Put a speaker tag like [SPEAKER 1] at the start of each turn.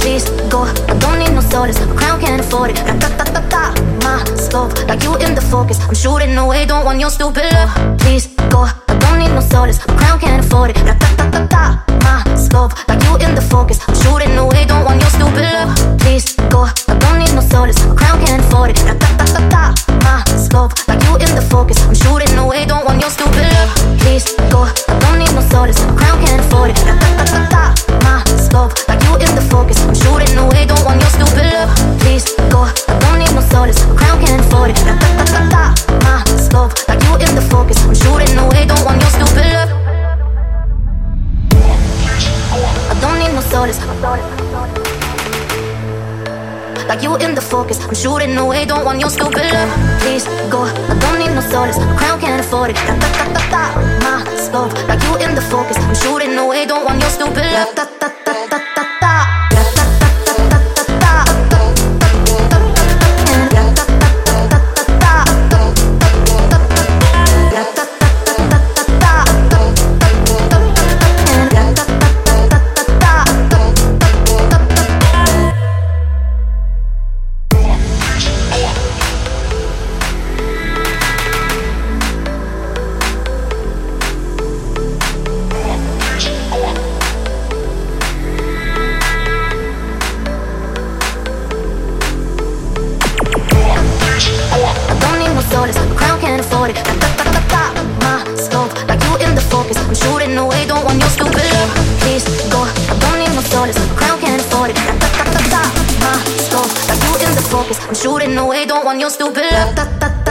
[SPEAKER 1] Please go. I don't need no solace. A crown can't afford it. Da da da da da. My scope, like you in the focus. I'm shooting away. Don't want your stupid love. Please go. I don't need no. A crown solace. Like you in the focus, I'm shooting away. Don't want your stupid love. Please go. I don't need no solace. A crown can't afford it. Da da da da da. My scope, like you in the focus, I'm shooting away. Don't want your stupid love. Da da Shooting away, don't want your stupid love. Please go. I don't need no a crown can't afford it. Da, da, da, da, da. My scope, like you in the focus. I'm shooting away, don't want your stupid love. Da, da,